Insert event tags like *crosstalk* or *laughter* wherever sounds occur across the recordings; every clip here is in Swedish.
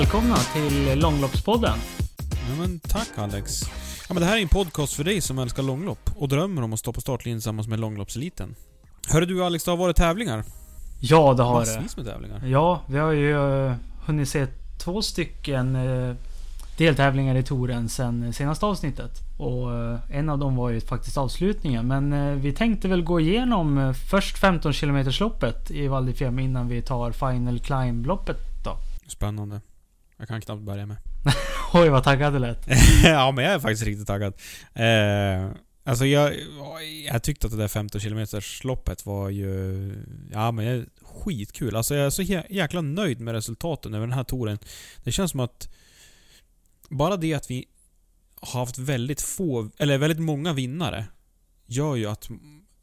Välkomna till Långloppspodden. Ja, men tack Alex. Ja, men det här är en podcast för dig som älskar långlopp och drömmer om att stå på startlinjen tillsammans med långloppseliten. Hörru du Alex, det har varit tävlingar? Ja, det har det. Massvis med tävlingar. Ja, vi har ju eh, hunnit se två stycken eh, deltävlingar i touren sen senaste avsnittet. Och eh, en av dem var ju faktiskt avslutningen. Men vi tänkte väl gå igenom först 15 km loppet i Val innan vi tar Final Climb-loppet då. Spännande. Jag kan knappt börja med. *laughs* Oj vad taggad du lät. *laughs* ja, men jag är faktiskt riktigt taggad. Eh, alltså jag, jag tyckte att det där 15 km loppet var ju... Ja, men jag, skitkul. Alltså jag är så jä- jäkla nöjd med resultaten över den här touren. Det känns som att... Bara det att vi har haft väldigt få, eller väldigt många vinnare, gör ju att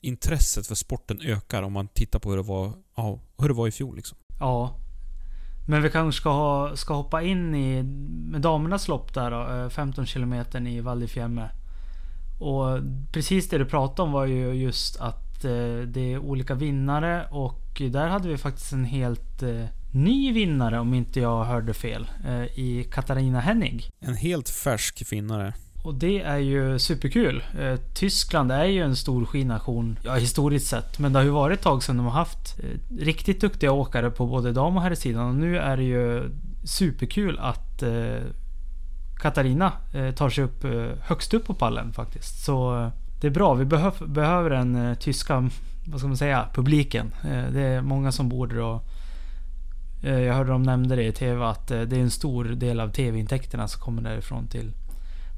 intresset för sporten ökar om man tittar på hur det var, ja, hur det var i fjol liksom. Ja. Men vi kanske ska, ha, ska hoppa in i damernas lopp där då, eh, 15 km i Val di Fiemme. Och precis det du pratade om var ju just att eh, det är olika vinnare och där hade vi faktiskt en helt eh, ny vinnare om inte jag hörde fel. I Katarina Hennig. En helt färsk vinnare. Och det är ju superkul. Eh, Tyskland är ju en stor skination, ja historiskt sett. Men det har ju varit ett tag sedan de har haft eh, riktigt duktiga åkare på både dam och herrsidan. Och nu är det ju superkul att eh, Katarina tar sig upp högst upp på pallen faktiskt. Så det är bra. Vi behöv, behöver den tyska, vad ska man säga, publiken. Det är många som bor där och jag hörde de nämnde det i TV att det är en stor del av TV-intäkterna som kommer därifrån till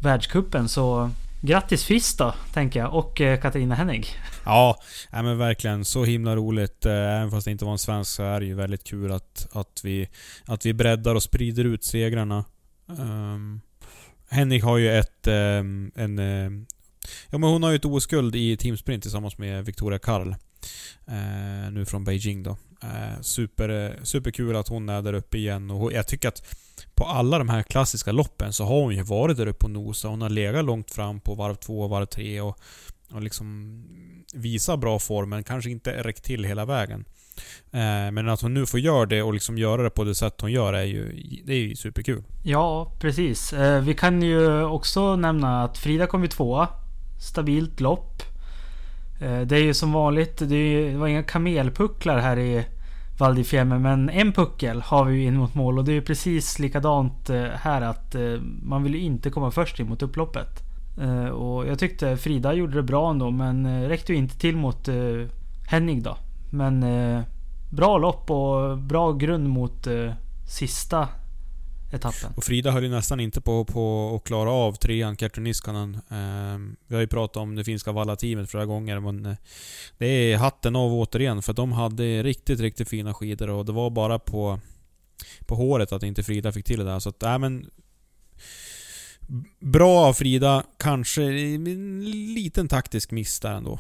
världskuppen Så grattis FIS då, tänker jag. Och eh, Katarina Hennig. *laughs* Ja, nej men verkligen. Så himla roligt. Eh, även fast det inte var en svensk så är det ju väldigt kul att, att, vi, att vi breddar och sprider ut segrarna. Ehm, um, Henrik har ju ett... Um, en, eh, ja men hon har ju ett OS-guld i teamsprint tillsammans med Victoria Karl. Uh, nu från Beijing då. Uh, super, superkul att hon är där uppe igen och jag tycker att på alla de här klassiska loppen så har hon ju varit där uppe och nosat. Hon har legat långt fram på varv två och varv tre och, och liksom visar bra form men kanske inte räckt till hela vägen. Eh, men att hon nu får göra det och liksom göra det på det sätt hon gör är ju, det är ju superkul. Ja, precis. Eh, vi kan ju också nämna att Frida kom ju tvåa. Stabilt lopp. Eh, det är ju som vanligt, det, är det var inga kamelpucklar här i Val di Fiemme, men en puckel har vi ju in mot mål och det är ju precis likadant eh, här att eh, man vill ju inte komma först in mot upploppet. Eh, och jag tyckte Frida gjorde det bra ändå, men räckte ju inte till mot Henning då. Men bra lopp och bra grund mot sista etappen. Och Frida höll ju nästan inte på, på att klara av trean, Kerttu Niskanen. Eh, vi har ju pratat om det finska Valla-teamet flera gånger, men eh, det är hatten av återigen. För de hade riktigt, riktigt fina skidor och det var bara på, på håret att inte Frida fick till det där. Så att, äh, men... Bra av Frida, kanske eh, en liten taktisk miss där ändå.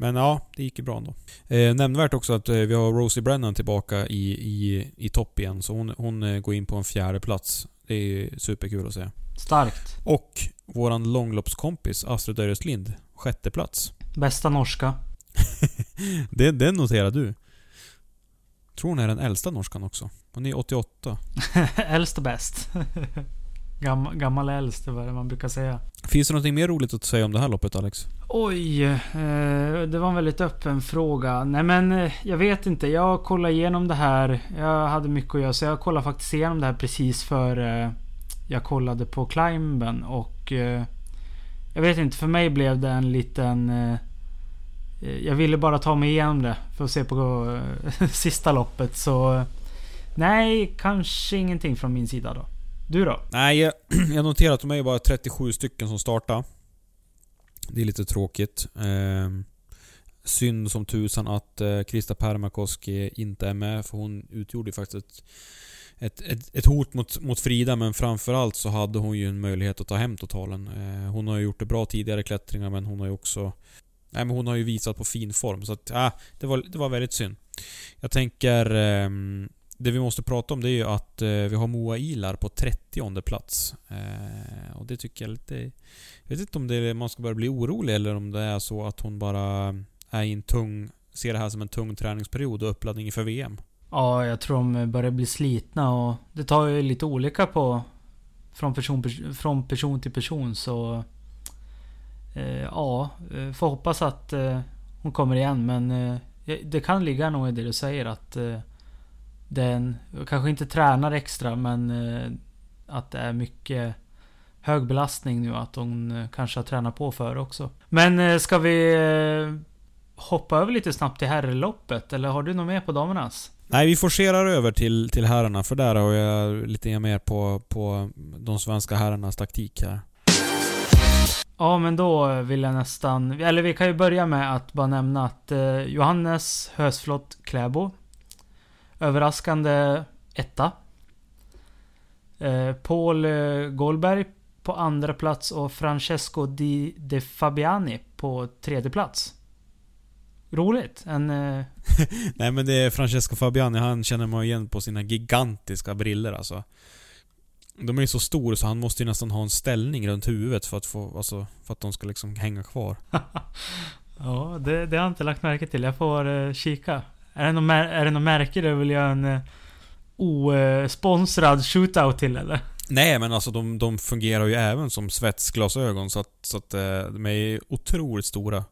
Men ja, det gick ju bra ändå. Eh, nämnvärt också att eh, vi har Rosie Brennan tillbaka i, i, i topp igen. Så hon, hon eh, går in på en fjärde plats. Det är superkul att se. Starkt. Och våran långloppskompis Astrid Öreslind, sjätte plats. Bästa norska. *laughs* det, det noterar du. Tror hon är den äldsta norskan också. Hon är 88. *laughs* Äldst och bäst. *laughs* Gam, gammal äldst, vad är det man brukar säga. Finns det något mer roligt att säga om det här loppet Alex? Oj, eh, det var en väldigt öppen fråga. Nej men, eh, jag vet inte. Jag kollade igenom det här. Jag hade mycket att göra, så jag kollade faktiskt igenom det här precis före eh, jag kollade på climben. Och eh, jag vet inte, för mig blev det en liten... Eh, jag ville bara ta mig igenom det för att se på eh, *laughs* sista loppet. Så nej, kanske ingenting från min sida då. Du då? Nej, jag, *clears throat* jag noterar att de är ju bara 37 stycken som startar. Det är lite tråkigt. Eh, synd som tusan att eh, Krista Pärmäkoski eh, inte är med, för hon utgjorde ju faktiskt ett, ett, ett, ett, hot mot, mot Frida, men framförallt så hade hon ju en möjlighet att ta hem totalen. Eh, hon har ju gjort det bra tidigare klättringar, men hon har ju också... Nej men hon har ju visat på fin form, så att, äh, det, var, det var väldigt synd. Jag tänker... Eh, det vi måste prata om det är ju att eh, vi har Moa Ilar på 30 plats. Eh, och det tycker jag lite... Jag vet inte om det är, man ska börja bli orolig eller om det är så att hon bara är i en tung... Ser det här som en tung träningsperiod och uppladdning inför VM. Ja, jag tror de börjar bli slitna och det tar ju lite olika på... Från person, från person till person så... Eh, ja, får hoppas att hon kommer igen men... Det kan ligga nog i det du säger att... Den kanske inte tränar extra men eh, att det är mycket hög belastning nu att hon eh, kanske har tränat på för också. Men eh, ska vi hoppa över lite snabbt till herrloppet eller har du något mer på damernas? Nej, vi forcerar över till, till herrarna för där har jag lite mer på, på de svenska herrarnas taktik här. Ja, men då vill jag nästan... Eller vi kan ju börja med att bara nämna att Johannes Hösflott Kläbo Överraskande etta. Eh, Paul eh, Goldberg på andra plats och Francesco Di De Fabiani på tredje plats. Roligt. En... Eh... *laughs* Nej men det är Francesco Fabiani, han känner man igen på sina gigantiska briller alltså. De är ju så stora så han måste ju nästan ha en ställning runt huvudet för att få, alltså, för att de ska liksom hänga kvar. *laughs* ja, det, det har jag inte lagt märke till. Jag får uh, kika. Är det något, är det något märke du vill göra en uh, osponsrad shootout till eller? Nej men alltså de, de fungerar ju även som svetsglasögon så att, så att uh, de är otroligt stora.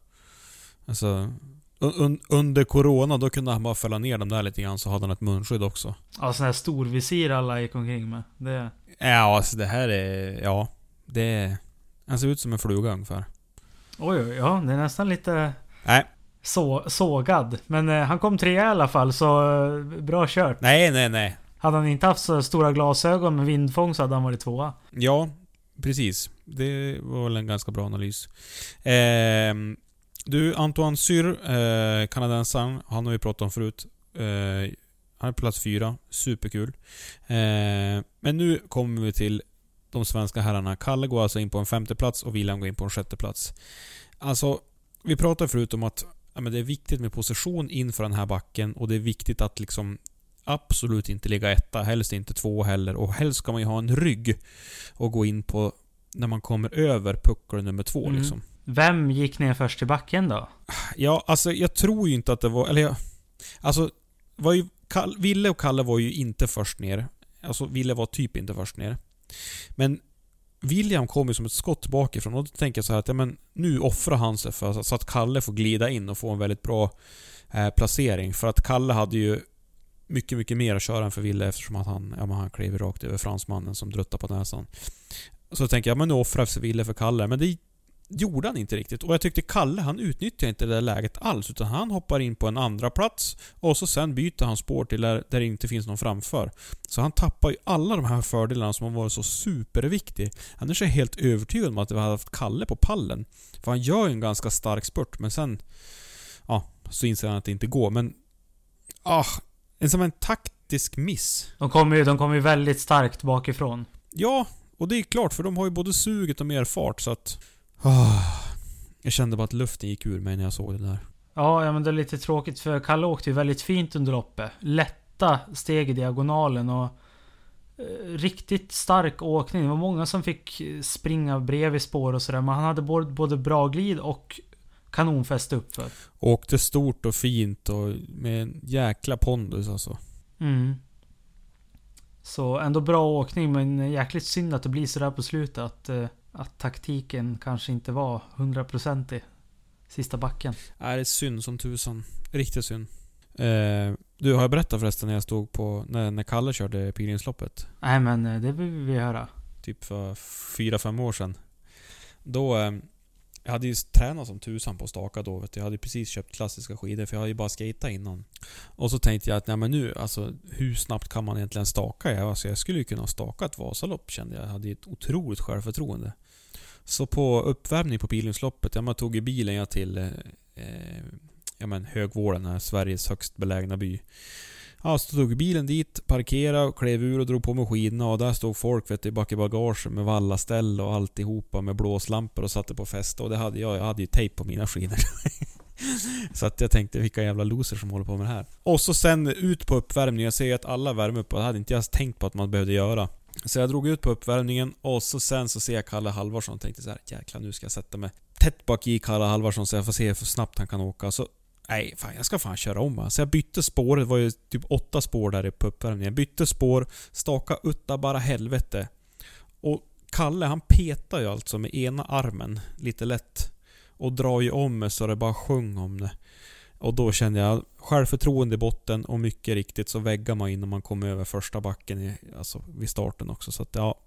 Alltså... Un, under Corona, då kunde han bara fälla ner dem där lite grann så hade han ett munskydd också. Ja, sån här storvisir alla gick omkring med. Det... Ja, alltså det här är... Ja. Det. Han ser ut som en fluga ungefär. Oj, oj, ja. Det är nästan lite... Nej så, sågad. Men eh, han kom trea i alla fall, så eh, bra kört. Nej, nej, nej. Hade han inte haft så stora glasögon med vindfång så hade han varit tvåa. Ja, precis. Det var väl en ganska bra analys. Eh, du, Antoine Syr, eh, kanadensaren, han har vi pratat om förut. Eh, han är plats fyra. Superkul. Eh, men nu kommer vi till de svenska herrarna. Kalle går alltså in på en femte plats och William går in på en sjätte plats. Alltså, vi pratade förut om att ja, men det är viktigt med position inför den här backen och det är viktigt att liksom absolut inte ligga etta, helst inte två heller. Och helst ska man ju ha en rygg och gå in på när man kommer över puckeln nummer två mm. liksom. Vem gick ner först i backen då? Ja, alltså jag tror ju inte att det var... Eller jag... Alltså, var ju, Kalle, Ville och Kalle var ju inte först ner. Alltså Ville var typ inte först ner. Men William kom ju som ett skott bakifrån och då tänker jag så här att ja, men nu offrar han sig för, så att Kalle får glida in och få en väldigt bra eh, placering. För att Kalle hade ju mycket, mycket mer att köra än för Ville eftersom att han, ja, han klev rakt över fransmannen som druttade på näsan. Så då tänker jag, men nu offrar sig Ville för Kalle. Men det, gjorde han inte riktigt. Och jag tyckte Kalle, han utnyttjade inte det där läget alls. Utan han hoppar in på en andra plats och så sen byter han spår till där, där det inte finns någon framför. Så han tappar ju alla de här fördelarna som har varit så superviktig. Annars är jag helt övertygad om att vi hade haft Kalle på pallen. För han gör ju en ganska stark spurt, men sen... Ja, så inser han att det inte går. Men... Ah, en som en taktisk miss. De kommer ju, de kommer ju väldigt starkt bakifrån. Ja, och det är klart för de har ju både suget och mer fart så att... Ah, jag kände bara att luften gick ur mig när jag såg det där. Ja, ja men det är lite tråkigt för Kalle åkte ju väldigt fint under loppet. Lätta steg i diagonalen och eh, riktigt stark åkning. Det var många som fick springa bredvid spår och sådär. Men han hade både, både bra glid och kanonfäste uppför. Åkte stort och fint och med en jäkla pondus alltså. Mm. Så ändå bra åkning men jäkligt synd att det blir sådär på slutet. Att, eh, att taktiken kanske inte var hundraprocentig. Sista backen. Nej, det är synd som tusan. Riktigt synd. Eh, du, har jag berättat förresten när jag stod på... När, när Kalle körde pilgrimsloppet? Nej men eh, det vill vi höra. Typ för fyra fem år sedan. Då... Eh, jag hade ju tränat som tusan på staka då. Vet du. Jag hade precis köpt klassiska skidor för jag hade ju bara skatat innan. Och så tänkte jag att nej men nu, alltså hur snabbt kan man egentligen staka? Jag, alltså, jag skulle ju kunna staka ett Vasalopp kände jag. Jag hade ett otroligt självförtroende. Så på uppvärmning på pilgrimsloppet, ja man tog ju bilen ja, till eh, eh, ja, men Högvården, här, Sveriges högst belägna by. Ja, så tog bilen dit, parkerade, klev ur och drog på mig skidorna och där stod folk vet du, bak i bagaget med vallaställ och alltihopa med blåslampor och satte på fäste och det hade jag. Jag hade ju tejp på mina skidor. *laughs* så att jag tänkte vilka jävla losers som håller på med det här. Och så sen ut på uppvärmningen. Jag ser att alla värmer upp och det hade inte jag tänkt på att man behövde göra. Så jag drog ut på uppvärmningen och så sen så ser jag Kalle Halvarsson och tänkte så här, jäklar nu ska jag sätta mig tätt bak i Kalle Halvarsson så jag får se hur snabbt han kan åka. Så Nej, fan jag ska fan köra om Så jag bytte spår, det var ju typ åtta spår där på uppvärmningen. Jag bytte spår, staka utta bara helvete. Och Kalle han petar ju alltså med ena armen lite lätt. Och drar ju om mig så det bara sjung om det. Och då kände jag självförtroende i botten och mycket riktigt så väggar man innan man kommer över första backen i, alltså vid starten också. Så att ja,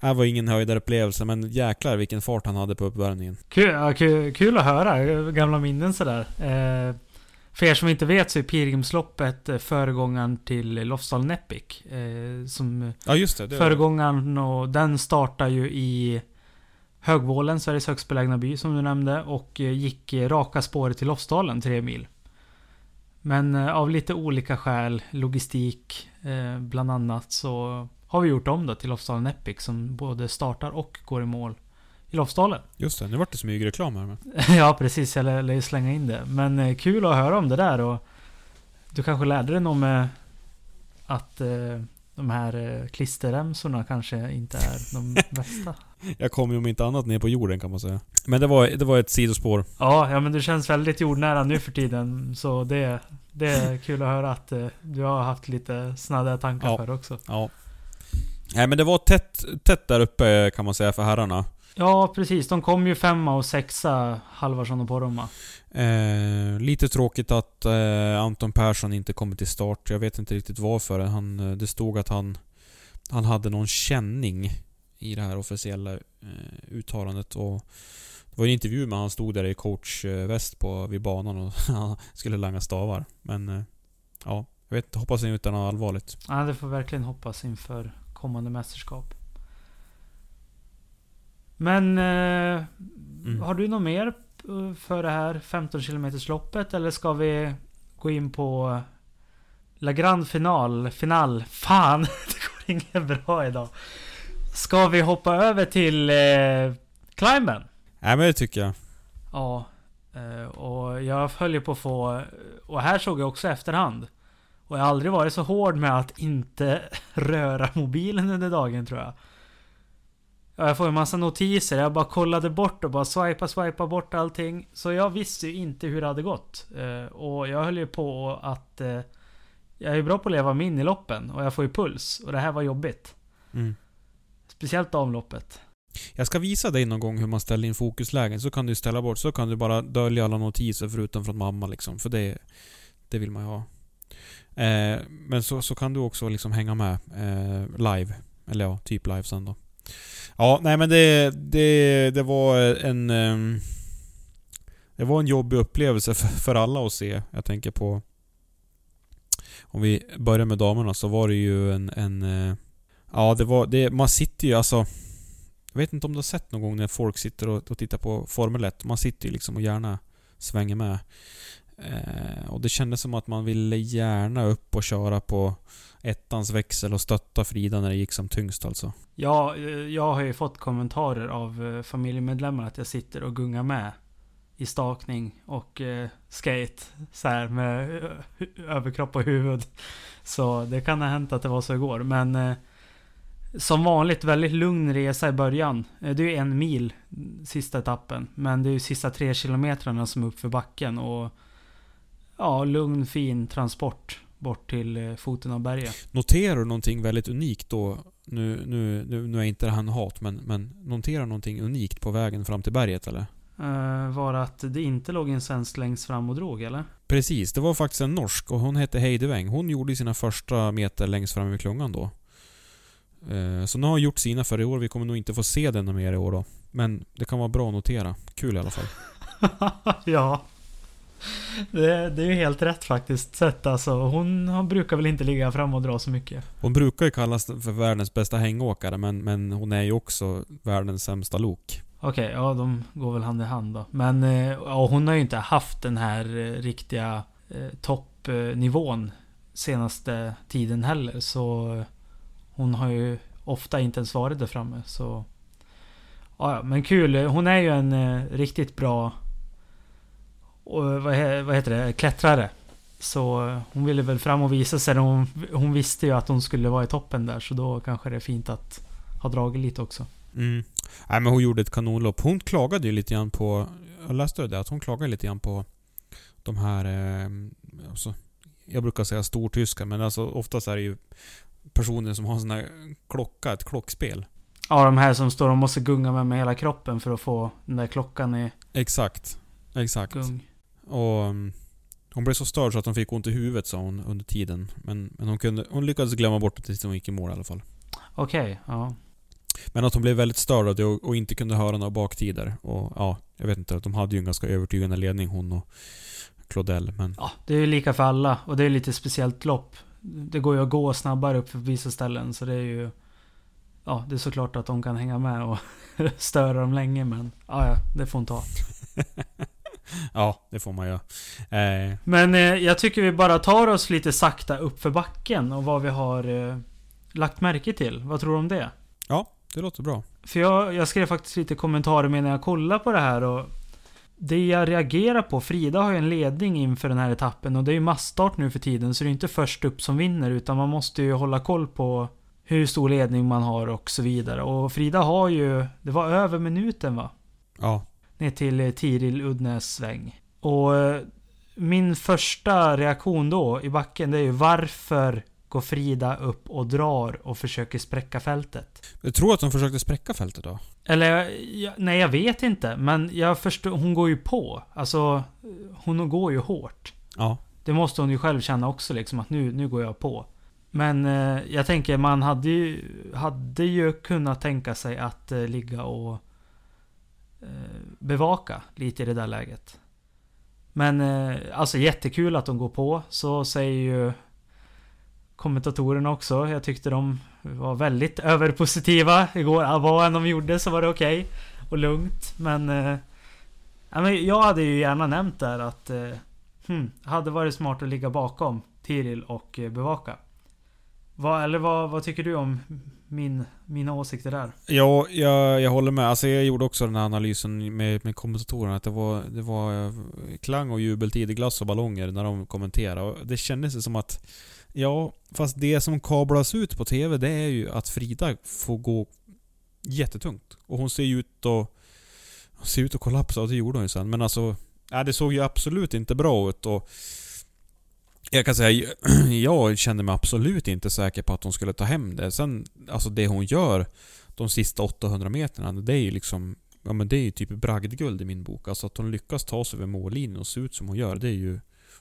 det var ingen höjdarupplevelse, men jäklar vilken fart han hade på uppvärmningen. Kul, ja, kul, kul att höra gamla minnen sådär. Eh, för er som inte vet så är Pilgrimsloppet eh, föregångaren till Lofsdal Nepic. Eh, som ja, just det. det föregångaren och den startar ju i Högvålen, Sveriges högst belägna by som du nämnde. Och eh, gick raka spåret till Lofsdalen, tre mil. Men eh, av lite olika skäl, logistik eh, bland annat, så har vi gjort om då till Lofsdalen Epic som både startar och går i mål i Lofsdalen. Just det, nu vart det smygreklam här *laughs* ja precis, jag lär ju slänga in det. Men eh, kul att höra om det där och du kanske lärde dig något med att eh, de här eh, klisterremsorna kanske inte är de *laughs* bästa. Jag kom ju om inte annat ner på jorden kan man säga. Men det var, det var ett sidospår. Ja, ja men du känns väldigt jordnära nu för tiden. Så det, det är kul att höra att eh, du har haft lite snadda tankar ja. för också. Ja. Nej men det var tätt, tätt där uppe kan man säga för herrarna. Ja precis, de kom ju femma och sexa, Halvarsson och Poromaa. Eh, lite tråkigt att eh, Anton Persson inte kommer till start. Jag vet inte riktigt varför. Han, eh, det stod att han, han hade någon känning i det här officiella eh, uttalandet. Och det var en intervju med han stod där i coachväst på, vid banan och *laughs* skulle langa stavar. Men eh, ja, jag vet. Hoppas inte utan något allvarligt. Ja, det får verkligen hoppas inför kommande mästerskap. Men eh, mm. har du något mer eh, för det här 15 km loppet eller ska vi gå in på La Grande Final? Final? Fan! *laughs* Det går inget bra idag. Ska vi hoppa över till eh, Climben? Nej men det tycker jag. Ja. Eh, och jag följer på att få... Och här såg jag också efterhand. Och jag har aldrig varit så hård med att inte *laughs* röra mobilen under dagen tror jag. Jag får en massa notiser. Jag bara kollade bort och bara swipa, swipa bort allting. Så jag visste ju inte hur det hade gått. Eh, och jag höll ju på att... Eh, jag är bra på att leva mig in i loppen och jag får ju puls. Och det här var jobbigt. Mm. Speciellt avloppet. Jag ska visa dig någon gång hur man ställer in fokuslägen. Så kan du ställa bort. Så kan du bara dölja alla notiser förutom från mamma liksom. För det, det vill man ju ha. Eh, men så, så kan du också liksom hänga med eh, live. Eller ja, typ live sen då. Ja, nej men det, det, det var en... Ehm, det var en jobbig upplevelse för, för alla att se. Jag tänker på... Om vi börjar med damerna så var det ju en... en eh, ja, det var... Det, man sitter ju alltså... Jag vet inte om du har sett någon gång när folk sitter och, och tittar på Formel 1. Man sitter ju liksom och gärna svänger med. Eh, och det kändes som att man ville gärna upp och köra på ettans växel och stötta Frida när det gick som tyngst alltså. Ja, eh, jag har ju fått kommentarer av eh, familjemedlemmar att jag sitter och gungar med i stakning och eh, skate. Så här med eh, överkropp och huvud. Så det kan ha hänt att det var så igår. Men eh, som vanligt väldigt lugn resa i början. Eh, Det är ju en mil sista etappen. Men det är ju sista tre kilometrarna som är upp för backen. Och ja, lugn fin transport bort till eh, foten av berget. Noterar du någonting väldigt unikt då? Nu, nu, nu, nu är inte en hat, men, men noterar någonting unikt på vägen fram till berget eller? Uh, var att det inte låg en svensk längst fram och drog eller? Precis, det var faktiskt en norsk och hon hette Heidi Weng. Hon gjorde sina första meter längst fram vid klungan då. Eh, Så nu har hon gjort sina för i år. Vi kommer nog inte få se den mer i år då. Men det kan vara bra att notera. Kul i alla fall. *laughs* ja. *laughs* Det, det är ju helt rätt faktiskt sett alltså. Hon, hon brukar väl inte ligga fram och dra så mycket. Hon brukar ju kallas för världens bästa hängåkare men, men hon är ju också världens sämsta lok. Okej, ja de går väl hand i hand då. Men eh, ja, hon har ju inte haft den här eh, riktiga eh, toppnivån senaste tiden heller. Så eh, hon har ju ofta inte ens varit där framme. Så ja, men kul. Hon är ju en eh, riktigt bra och, vad, he, vad heter det? klättrare. Så eh, hon ville väl fram och visa sig. Hon, hon visste ju att hon skulle vara i toppen där. Så då kanske det är fint att ha dragit lite också. Mm. Nej men hon gjorde ett kanonlopp. Hon klagade ju lite grann på... Jag läste det, att hon klagade lite grann på de här... Eh, alltså, jag brukar säga stortyskar, men alltså oftast är det ju personer som har en sån här klocka, ett klockspel. Ja, de här som står och måste gunga med, med hela kroppen för att få den där klockan i Exakt. Exakt. gung. Och um, hon blev så störd så att hon fick ont i huvudet sa hon under tiden. Men, men hon, kunde, hon lyckades glömma bort det tills hon gick i mål i alla fall. Okej, ja. Men att hon blev väldigt störd av det och, och inte kunde höra några baktider. Och ja, jag vet inte. De hade ju en ganska övertygande ledning hon och Claudel. Men ja. Det är ju lika för alla och det är lite speciellt lopp. Det går ju att gå snabbare upp för vissa ställen så det är ju... Ja, det är såklart att de kan hänga med och *laughs* störa dem länge men... Ja, ja, det får hon ta. *laughs* ja, det får man göra. Eh, Men eh, jag tycker vi bara tar oss lite sakta upp för backen och vad vi har eh, lagt märke till. Vad tror du om det? ja, det låter bra. För jag, jag skrev faktiskt lite kommentarer med när jag kollade på det här och Det jag reagerar på, Frida har ju en ledning inför den här etappen och det är ju massstart nu för tiden så det är inte först upp som vinner utan man måste ju hålla koll på hur stor ledning man har och så vidare. Och Frida har ju, det var över minuten va? Ja, Ner till eh, Tiril Udnäs sväng. Och eh, min första reaktion då i backen det är ju varför går Frida upp och drar och försöker spräcka fältet? jag tror att de försökte spräcka fältet då. Eller, jag, nej jag vet inte. Men jag förstår, hon går ju på. Alltså, hon går ju hårt. Ja. Det måste hon ju själv känna också liksom att nu, nu går jag på. Men eh, jag tänker man hade ju, hade ju kunnat tänka sig att eh, ligga och Eh, bevaka lite i det där läget. Men eh, alltså jättekul att de går på. Så säger ju kommentatorerna också. Jag tyckte de var väldigt överpositiva igår. Vad än de gjorde så var det okej. och lugnt. Men, eh, jag hade ju gärna nämnt där att hmm, hade varit smart att ligga bakom Tiril och bevaka. Vad, eller vad, vad tycker du om min, mina åsikter där? Ja, jag, jag håller med. Alltså jag gjorde också den här analysen med, med kommentatorerna. Att det var, det var eh, klang och jubeltid i glass och ballonger när de kommenterade. Och det kändes som att... Ja, fast det som kablas ut på TV det är ju att Frida får gå jättetungt. Och hon ser ju ut att... Hon ser ut att kollapsa och det gjorde hon ju sen. Men alltså... Ja, det såg ju absolut inte bra ut och... Jag kan säga, *clears throat* jag kände mig absolut inte säker på att hon skulle ta hem det. Sen, alltså det hon gör de sista 800 meterna, det är ju liksom... Ja men det är ju typ bragdguld i min bok. Alltså att hon lyckas ta sig över mållinjen och se ut som hon gör, det är ju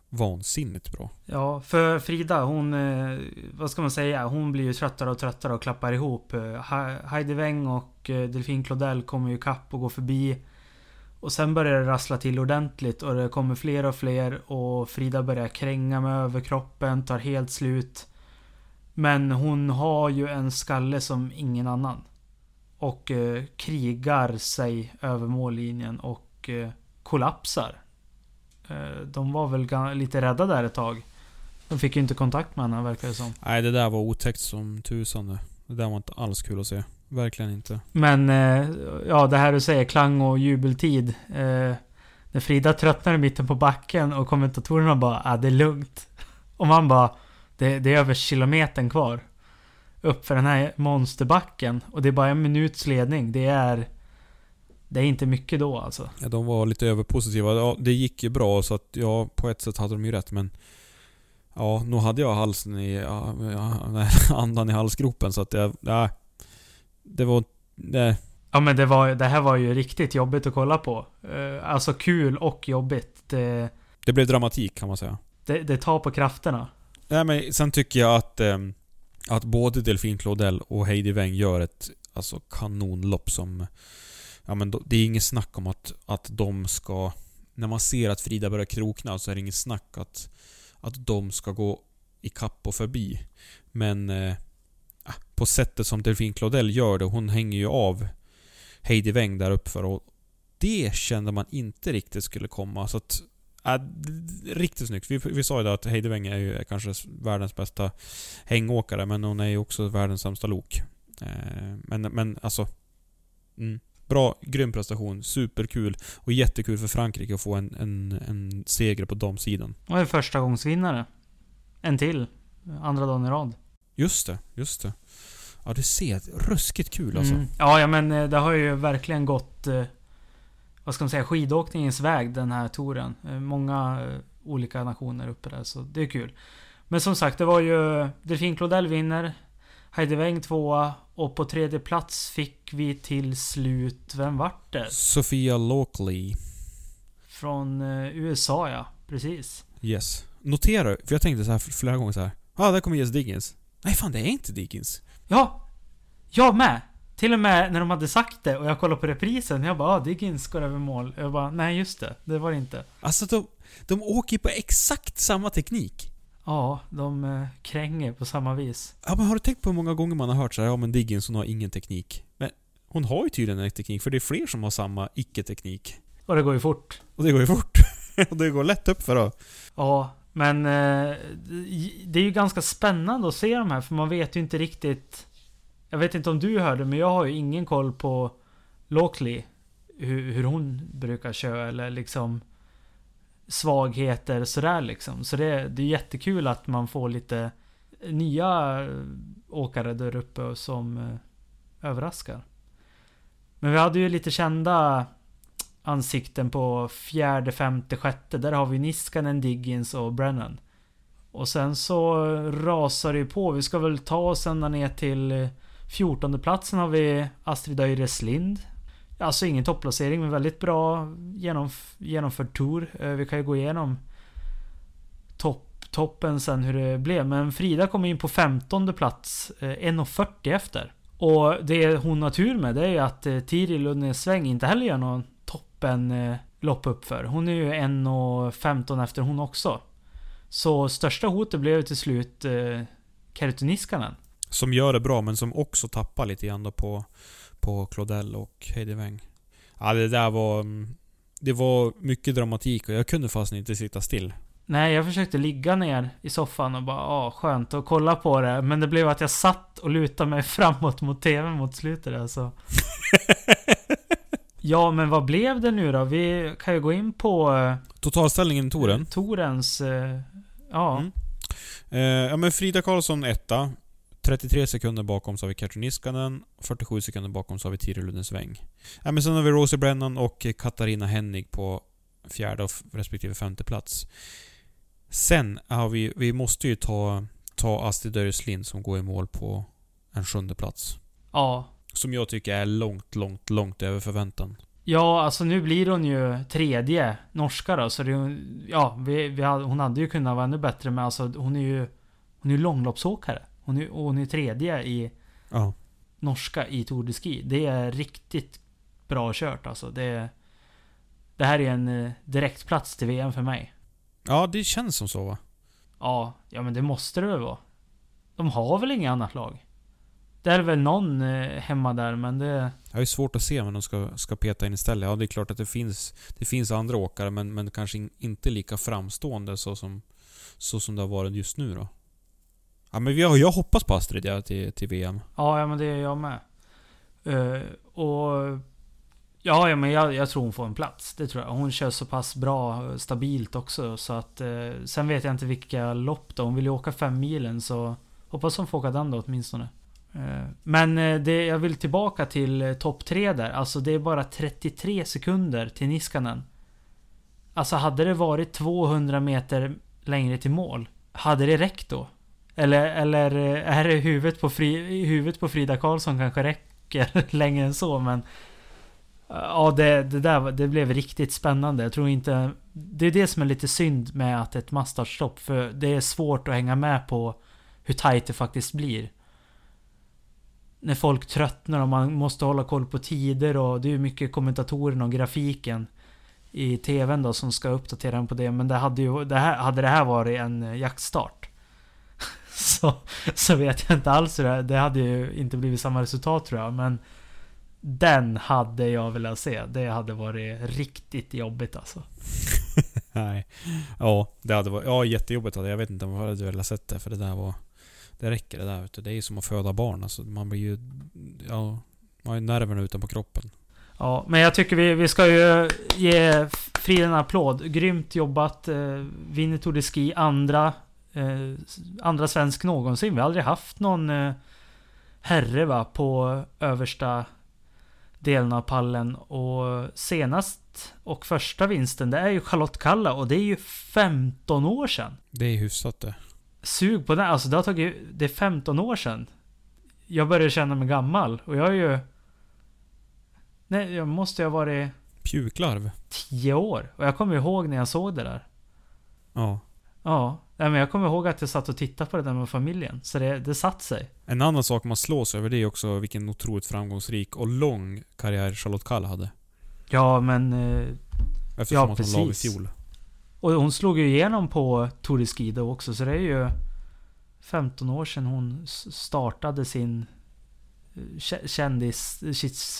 vansinnigt bra. Ja, för Frida, hon... Eh, vad ska man säga? Hon blir ju tröttare och tröttare och klappar ihop. Eh, Heidi Weng och eh, Delphine Claudel kommer ju kapp och går förbi. Och sen börjar det rassla till ordentligt och det kommer fler och fler och Frida börjar kränga med överkroppen, tar helt slut. Men hon har ju en skalle som ingen annan. Och eh, krigar sig över mållinjen och eh, kollapsar. Eh, de var väl lite rädda där ett tag. De fick ju inte kontakt med henne verkar det som. Nej, det där var otäckt som tusan det. Det där var inte alls kul att se. Verkligen inte. Men eh, ja, det här du säger, klang och jubeltid. Eh, när Frida tröttnar i mitten på backen och kommentatorerna bara ah, det är lugnt. Och man bara det, det är över kilometern kvar. Upp för den här monsterbacken. Och det är bara en minuts ledning. Det är... Det är inte mycket då alltså. Ja, de var lite överpositiva. Ja, det gick ju bra så att ja, på ett sätt hade de ju rätt men... Ja, nu hade jag halsen i... Ja, *laughs* andan i halsgropen så att jag... Nej. Det var... Nej. Ja men det, var, det här var ju riktigt jobbigt att kolla på. Eh, alltså kul och jobbigt. Det, Det blev dramatik kan man säga. det, det tar på krafterna. Nej men sen tycker jag att... ehm, att både Delfin Claudel och Heidi Weng gör ett alltså, kanonlopp som... Ja men det är inget snack om att, att de ska... När man ser att Frida börjar krokna så är det inget snack att, att de ska gå i kapp och förbi. Men... På sättet som Delphine Claudel gör det, hon hänger ju av Heidi Weng där uppför och det kände man inte riktigt skulle komma. Så att, äh, riktigt snyggt. Vi, vi sa ju det att Heidi Weng är ju kanske världens bästa hängåkare, men hon är ju också världens sämsta lok. Eh, men, men alltså... Mm, bra, grym prestation, superkul och jättekul för Frankrike att få en, en, en seger på damsidan. Och en förstagångsvinnare. En till. Andra dagen i rad. Just det, just det. Ja, du ser. Ruskigt kul alltså. Mm. Ja, ja men eh, det har ju verkligen gått... eh, Vad ska man säga? Skidåkningens väg den här touren. Eh, Många olika nationer uppe där, så det är kul. Men som sagt, det var ju... Delfin Claudel vinner. Heidi Weng tvåa. Och på tredje plats fick vi till slut... Vem vart det? Sofia Lockley. Från USA ja. Precis. Yes. Notera, för jag tänkte så här flera gånger så här. Ja, ah, där kommer Jess Diggins. Nej fan, det är inte Diggins. Ja! Jag med! Till och med när de hade sagt det och jag kollade på reprisen. Jag bara ah, Diggins går över mål. Jag bara nej just det. Det var det inte. Alltså de, de åker ju på exakt samma teknik. Ja, de eh, kränger på samma vis. Ja, men har du tänkt på hur många gånger man har hört så här, ja men Diggins hon har ingen teknik. Men hon har ju tydligen en teknik, för det är fler som har samma icke-teknik. Och det går ju fort. Och det går ju fort. *laughs* och det går lätt upp för då. Ja, men eh, det är ju ganska spännande att se de här för man vet ju inte riktigt. Jag vet inte om du hörde, men jag har ju ingen koll på Lockley. Hur, hur hon brukar köra eller liksom svagheter sådär liksom. Så det, det är jättekul att man får lite nya åkare där uppe som eh, överraskar. Men vi hade ju lite kända ansikten på fjärde, femte, sjätte. Där har vi Niskanen, Diggins och Brennan. Och sen så rasar det ju på. Vi ska väl ta oss ända ner till eh, fjortonde platsen har vi Astrid Öires Lind. Alltså ingen topplacering men väldigt bra genomf- genomförd tour. Eh, vi kan ju gå igenom topp, toppen sen hur det blev. Men Frida kom in på femtonde plats. Eh, 1.40 efter. Och det hon har tur med det är ju att eh, Tiril Tiril Unnesväng inte heller gör någon toppen eh, lopp upp för. Hon är ju 1.15 efter hon också. Så största hotet blev till slut eh, Kerttu Niskanen. Som gör det bra, men som också tappar lite grann då på, på Claudel och Heidi Weng. Ja, det där var... mm, Det var mycket dramatik och jag kunde fast inte sitta still. Nej, jag försökte ligga ner i soffan och bara ah, skönt att kolla på det. Men det blev att jag satt och lutade mig *laughs* framåt mot TVn mot slutet alltså. *laughs* Ja, men vad blev det nu då? Vi kan ju gå in på eh, Totalställningen i touren. Torens... Eh, ja. Mm. Eh, ja men Frida Karlsson etta. 33 sekunder bakom så har vi Kerttu Niskanen. 47 sekunder bakom så har vi Tiril Lundensväng. Ja, men sen har vi Rosie Brennan och Katarina Hennig på fjärde och respektive femte plats. Sen har vi... Vi måste ju ta, ta Astrid Dörreslind som går i mål på en sjunde plats. Ja. Som jag tycker är långt, långt, långt över förväntan. Ja, alltså nu blir hon ju tredje norska då, så det, ja, vi, vi hon hade ju kunnat vara ännu bättre men alltså hon är ju Hon är ju långloppsåkare. Hon är, och hon är tredje i Ja. norska i Tour de Ski. Det är riktigt bra kört alltså. Det, det här är en eh, direktplats till VM för mig. Ja, det känns som så va? Ja, ja men det måste det väl vara. De har väl inget annat lag? Det är väl någon eh, hemma där, men det... Jag är svårt att se vem de ska, ska peta in istället. Ja, det är klart att det finns, det finns andra åkare, men, men kanske in, inte lika framstående så som, så som det har varit just nu då. Ja, men vi har, jag hoppas på Astrid ja, till, till VM. Ja, ja men det är jag med. Eh, och... Ja, ja men jag, jag tror hon får en plats. Det tror jag. Hon kör så pass bra, stabilt också. Så att... Eh, sen vet jag inte vilka lopp då. Hon vill ju åka fem milen så... Hoppas hon får åka den då åtminstone. Eh, men eh, det, jag vill tillbaka till eh, topp tre där. Alltså det är bara 33 sekunder till Niskanen. Alltså hade det varit 200 meter längre till mål. Hade det räckt då? Eller, eller är det huvudet på, Fri, huvudet på Frida Karlsson kanske räcker *laughs* längre än så men... Ja det, det där det blev riktigt spännande. Jag tror inte... Det är det som är lite synd med att ett masstartstopp. För det är svårt att hänga med på hur tight det faktiskt blir. När folk tröttnar och man måste hålla koll på tider och det är ju mycket kommentatorerna och grafiken i TVn då som ska uppdatera en på det. Men det hade ju, det här, hade det här varit en eh, jaktstart *laughs* så, så vet jag inte alls hur det Det hade ju inte blivit samma resultat tror jag. Men den hade jag velat se. Det hade varit riktigt jobbigt alltså. *laughs* Nej. Ja, det hade varit... Ja, jättejobbigt hade jag. vet inte om jag hade velat sett det, för det där var... Det räcker det där vet. Det är som att föda barn alltså. Man blir ju... Ja... Man har ju nerverna utanpå kroppen. Ja, men jag tycker vi, vi ska ju ge Frida en applåd. Grymt jobbat. Eh, vinner Tour de Ski andra. Eh, andra svensk någonsin. Vi har aldrig haft någon eh, herre va, på översta delen av pallen. Och senast och första vinsten, det är ju Charlotte Kalla och det är ju 15 år sedan. Det är hyfsat det. Sug på den. Alltså det har tagit... Det är 15 år sedan. Jag börjar känna mig gammal. Och jag är ju... Nej, jag måste ju ha varit Pjuklarv. 10 år. Och jag kommer ihåg när jag såg det där. Ja. Ja. Nej, men jag kommer ihåg att jag satt och tittade på det där med familjen. Så det, det satt sig. En annan sak man slås över det är också vilken otroligt framgångsrik och lång karriär Charlotte Kalla hade. Ja, men... eh, Eftersom Ja, att hon la i fjol. Och hon slog ju igenom på Tour de Ski då också. Så det är ju 15 år sedan hon startade sin eh, kä- kändis,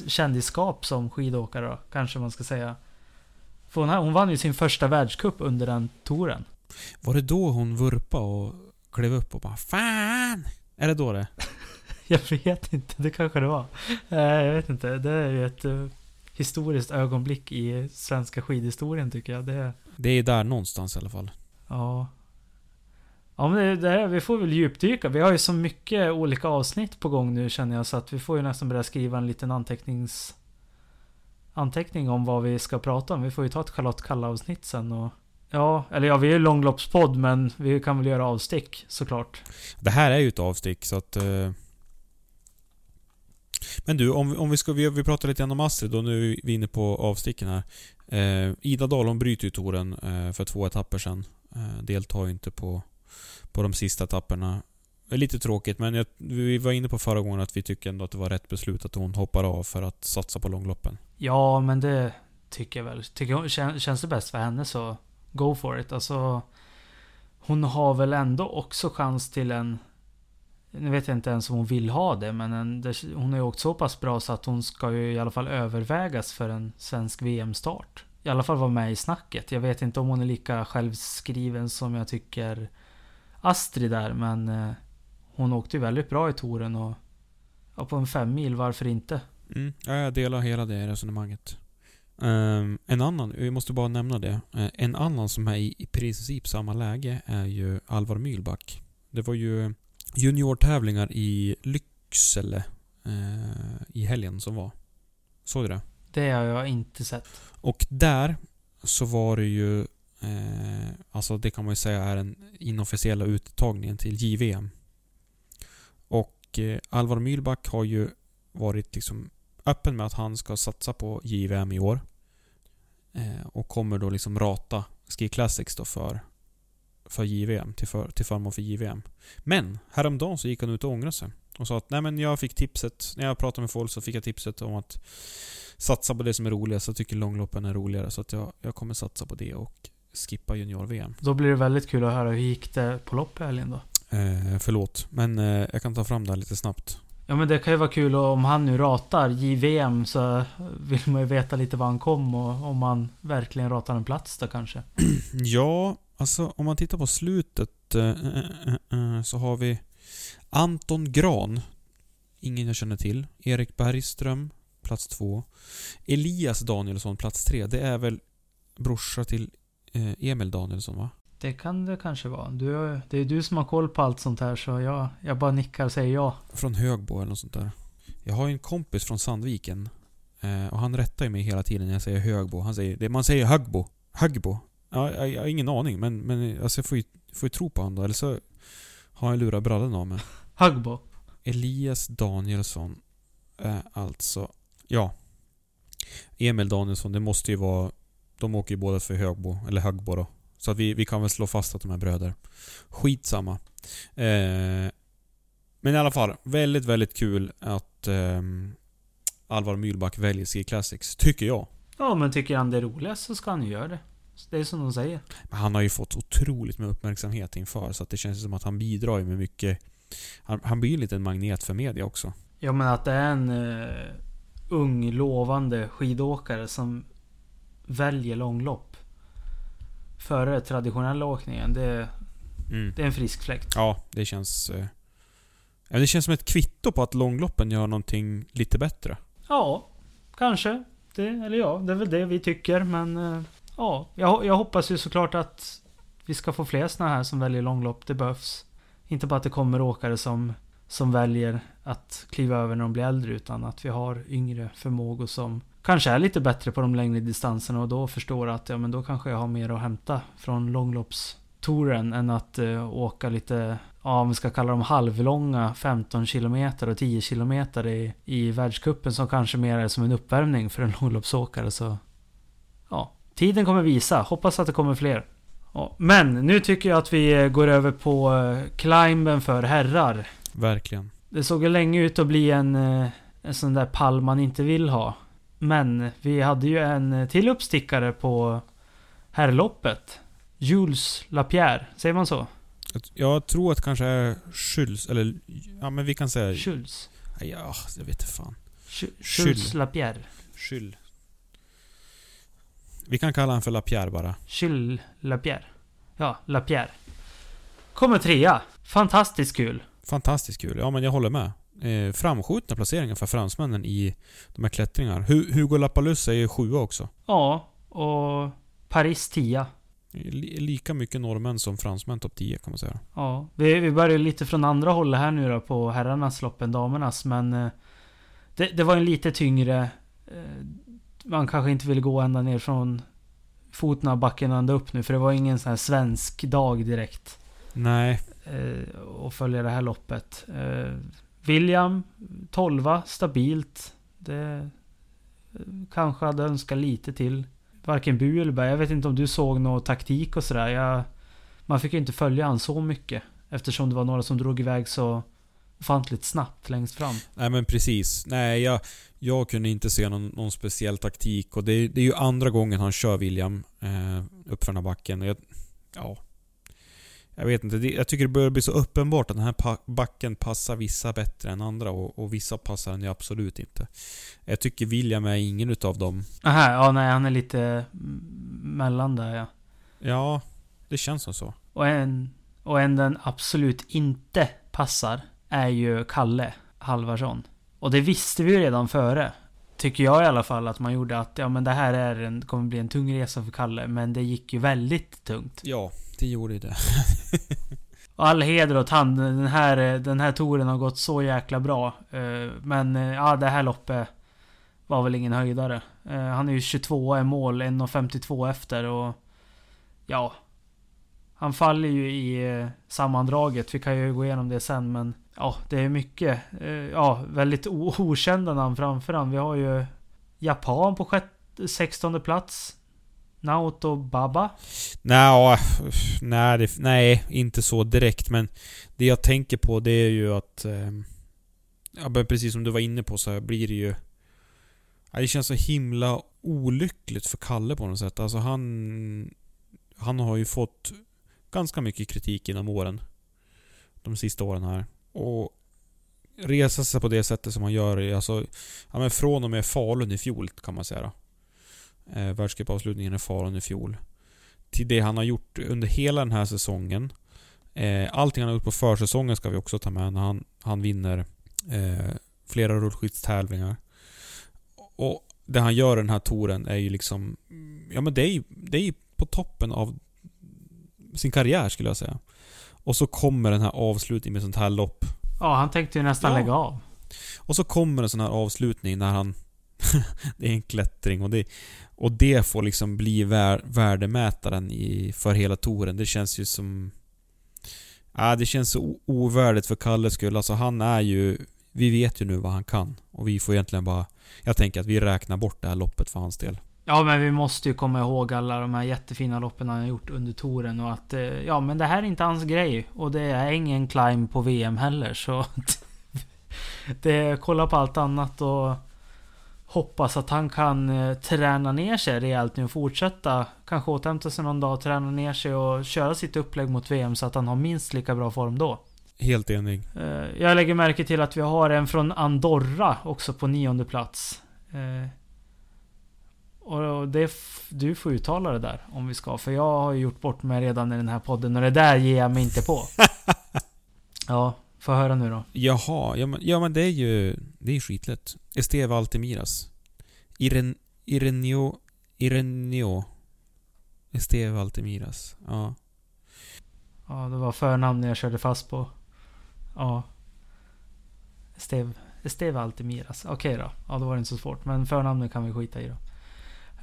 kändisskap som skidåkare då, kanske man ska säga. För hon, hon vann ju sin första världscup under den touren. Var det då hon vurpa och klev upp och bara Fan! Är det då det? *laughs* Jag vet inte, det kanske det var. Eh, Jag vet inte, det är ju ett eh, historiskt ögonblick i svenska skidhistorien tycker jag. Det, Det är där någonstans i alla fall. Ja. Ja men det, det, vi får väl djupdyka. Vi har ju så mycket olika avsnitt på gång nu känner jag så att vi får ju nästan börja skriva en liten antecknings... Anteckning om vad vi ska prata om. Vi får ju ta ett Charlotte Kalla avsnitt sen och... Ja, eller ja vi är ju långloppspodd men vi kan väl göra avstick såklart. Det här är ju ett avstick så att... eh, men du, om, om vi ska... Vi, vi pratar lite grann om Astrid och nu är vi inne på avsticken här. Eh, Ida Dahl hon bryter ju touren eh, för två etapper sedan. Eh, deltar ju inte på, på de sista etapperna. Det är lite tråkigt men jag, vi var inne på förra gången att vi tycker ändå att det var rätt beslut att hon hoppar av för att satsa på långloppen. Ja men det tycker jag väl. Tycker hon, kän, känns det bäst för henne så go for it. Alltså... Hon har väl ändå också chans till en... Nu vet jag inte ens om hon vill ha det, men en, det, hon har ju åkt så pass bra så att hon ska ju i alla fall övervägas för en svensk VM-start. I alla fall vara med i snacket. Jag vet inte om hon är lika självskriven som jag tycker Astrid är, men eh, hon åkte ju väldigt bra i touren och ja, på en fem mil, varför inte? Mm, ja, jag delar hela det resonemanget. Um, en annan, vi måste bara nämna det. Eh, en annan som är i, i princip samma läge är ju Alvar Mylback. Det var ju juniortävlingar i Lycksele eh, i helgen som var. Såg du det? Det har jag inte sett. Och där så var det ju eh, Alltså det kan man ju säga är den inofficiella uttagningen till JVM. Och eh, Alvar Mylback har ju varit liksom öppen med att han ska satsa på JVM i år. Eh, och kommer då liksom rata Ski Classics då för, för JVM, till, för, till förmån för JVM. Men häromdagen så gick han ut och ångrade sig. Och sa att nej men jag fick tipset, när jag pratade med folk så fick jag tipset om att satsa på det som är roligast. Jag tycker långloppen är roligare så att jag, jag kommer satsa på det och skippa junior-VM. Då blir det väldigt kul att höra hur gick det på lopp i helgen då? Eh, förlåt, men eh, jag kan ta fram det här lite snabbt. Ja men det kan ju vara kul om han nu ratar JVM så vill man ju veta lite var han kom och om han verkligen ratar en plats då kanske. *clears throat* Ja, alltså om man tittar på slutet eh eh, eh, eh, eh, så har vi Anton Gran. Ingen jag känner till. Erik Bergström, plats två. Elias Danielsson, plats tre. Det är väl brorsa till eh, Emil Danielsson va? Det kan det kanske vara. Du, det är du som har koll på allt sånt här så jag, jag bara nickar och säger ja. Från Högbo eller något sånt där. Jag har ju en kompis från Sandviken. Eh, och han rättar ju mig hela tiden när jag säger Högbo. Han säger, man säger Högbo. Högbo. Ja, jag, jag har ingen aning men, men alltså jag får ju, får ju tro på honom då. Eller så har jag lurat brallan av mig. *laughs* Hagbo. Elias Danielsson är alltså... Ja. Emil Danielsson, det måste ju vara... De åker ju båda för Högbo, eller Högbo då. Så att vi, vi kan väl slå fast att de är bröder. Skitsamma. Eh, men i alla fall, väldigt, väldigt kul att eh, Alvar Mylback väljer Ski Classics, tycker jag. Ja men tycker han det är roligast så ska han ju göra det. Det är som de säger. Men han har ju fått otroligt med uppmärksamhet inför, så att det känns som att han bidrar med mycket... Han, han blir ju lite en magnet för media också. Ja men att det är en uh, ung lovande skidåkare som väljer långlopp. Före traditionella åkningen. Det, Mm. det är en frisk fläkt. Ja, det känns... Eh, det känns som ett kvitto på att långloppen gör någonting lite bättre. Ja, kanske. Det, eller ja, det är väl det vi tycker men... eh, ja, jag, jag hoppas ju såklart att vi ska få fler såna här som väljer långlopp. Det behövs. Inte bara att det kommer åkare som, som väljer att kliva över när de blir äldre utan att vi har yngre förmågor som kanske är lite bättre på de längre distanserna och då förstår att ja men då kanske jag har mer att hämta från långloppstouren än att eh, åka lite, ja om vi ska kalla dem halvlånga 15 km och 10 km i, i världscupen som kanske mer är som en uppvärmning för en långloppsåkare så ja, tiden kommer visa. Hoppas att det kommer fler. Ja, men nu tycker jag att vi går över på eh, climben för herrar. Verkligen. Det såg ju länge ut att bli en, eh, en sån där pall man inte vill ha. Men vi hade ju en till uppstickare på herrloppet. Jules Lapierre, säger man så? Jag- tror att kanske är Schultz, eller... Ja men vi kan säga... Jules. Ja, jag vet inte fan. Jules Lapierre. Skyll. Vi kan kalla honom för Lapierre bara. Jules Lapierre. Ja, Lapierre. Kommer trea. Fantastiskt kul. Fantastiskt kul. Ja men jag håller med. Eh, framskjutna placeringar för fransmännen i de här klättringarna. Hu- Hugo Lapalus är ju sjua också. Ja, och Paris 10. Li- lika mycket norrmän som fransmän topp 10 kan man säga. Ja, vi, vi börjar lite från andra hållet här nu då på herrarnas lopp än damernas men eh, det, det var en lite tyngre eh, Man kanske inte ville gå ända ner från foten av backen ända upp nu för det var ingen sån här svensk dag direkt Nej eh, och följa det här loppet. Eh, William 12 stabilt. Det eh, kanske hade önskat lite till. Varken Bu eller bä. Jag vet inte om du såg någon taktik och sådär. Man fick ju inte följa han så mycket. Eftersom det var några som drog iväg så ofantligt snabbt längst fram. Nej men precis. Nej, jag, jag kunde inte se någon, någon speciell taktik och det, det är ju andra gången han kör William eh, upp för den här backen. Och jag, ja. Jag vet inte. Jag tycker det börjar bli så uppenbart att den här backen passar vissa bättre än andra och, och vissa passar den ju absolut inte. Jag tycker William är ingen utav dem. Aha, ja nej han är lite mellan där ja. Ja, det känns som så. Och en, och en den absolut inte passar är ju Kalle Halvarsson. Och det visste vi ju redan före. Tycker jag i alla fall att man gjorde att ja men det här är en, kommer bli en tung resa för Kalle. Men det gick ju väldigt tungt. Ja, det gjorde ju det. Och all heder åt han. Den här, den här touren har gått så jäkla bra. Eh, men eh, ja, det här loppet var väl ingen höjdare. Eh, han är ju 22 i mål, 1.52 efter och... Ja. Han faller ju i sammandraget. Vi kan ju gå igenom det sen men ja, det är mycket. Ja, väldigt *laughs* okända namn framför han. Vi har ju Japan på 16 plats. Naoto Baba? Nej, nej, nej, inte så direkt. Men det jag tänker på det är ju att... Eh, ja, precis som du var inne på så blir det ju... Ja, det känns så himla olyckligt för Kalle på något sätt. Alltså han... Han har ju fått ganska mycket kritik genom åren. De sista åren här. Och resa sig på det sättet som han gör, alltså, ja, men från och med Falun i fjol kan man säga. Eh, Världscupavslutningen i Falun i fjol. Till det han har gjort under hela den här säsongen. Eh, allting han har gjort på försäsongen ska vi också ta med när han, han vinner eh, flera rullskidstävlingar. Och det han gör i den här touren är ju liksom... Ja men det är ju det är på toppen av sin karriär skulle jag säga. Och så kommer den här avslutningen med sånt här lopp. Ja, han tänkte ju nästan ja. lägga av. Och så kommer en sån här avslutning när han... *laughs* det är en klättring och det, och det får liksom bli vär, värdemätaren i, för hela touren. Det känns ju som... Äh, det känns så ovärdigt för Kalles skull. Alltså han är ju... Vi vet ju nu vad han kan. Och vi får egentligen bara... Jag tänker att vi räknar bort det här loppet för hans del. Ja, men vi måste ju komma ihåg alla de här jättefina loppen han har gjort under touren och att... Eh, ja, men det här är inte hans grej. Och det är ingen climb på VM heller, så... *laughs* det, kolla på allt annat och... Hoppas att han kan eh, träna ner sig rejält nu och fortsätta. Kanske återhämta sig någon dag, träna ner sig och köra sitt upplägg mot VM så att han har minst lika bra form då. Helt enig. Eh, jag lägger märke till att vi har en från Andorra också på nionde plats. Och det, du får uttala det där om vi ska. För jag har ju gjort bort mig redan i den här podden och det där ger jag mig inte på. *laughs* ja, få höra nu då. Jaha, ja men, ja, men det är ju... Det är skitlätt. Esteva Altemiras. Iren, Irenio... Irenio. Esteva Altemiras. Ja. Ja, det var förnamn jag körde fast på. Ja. Esteve, Esteve Altemiras. Okej då. Ja, då var det inte så svårt. Men förnamnet kan vi skita i då.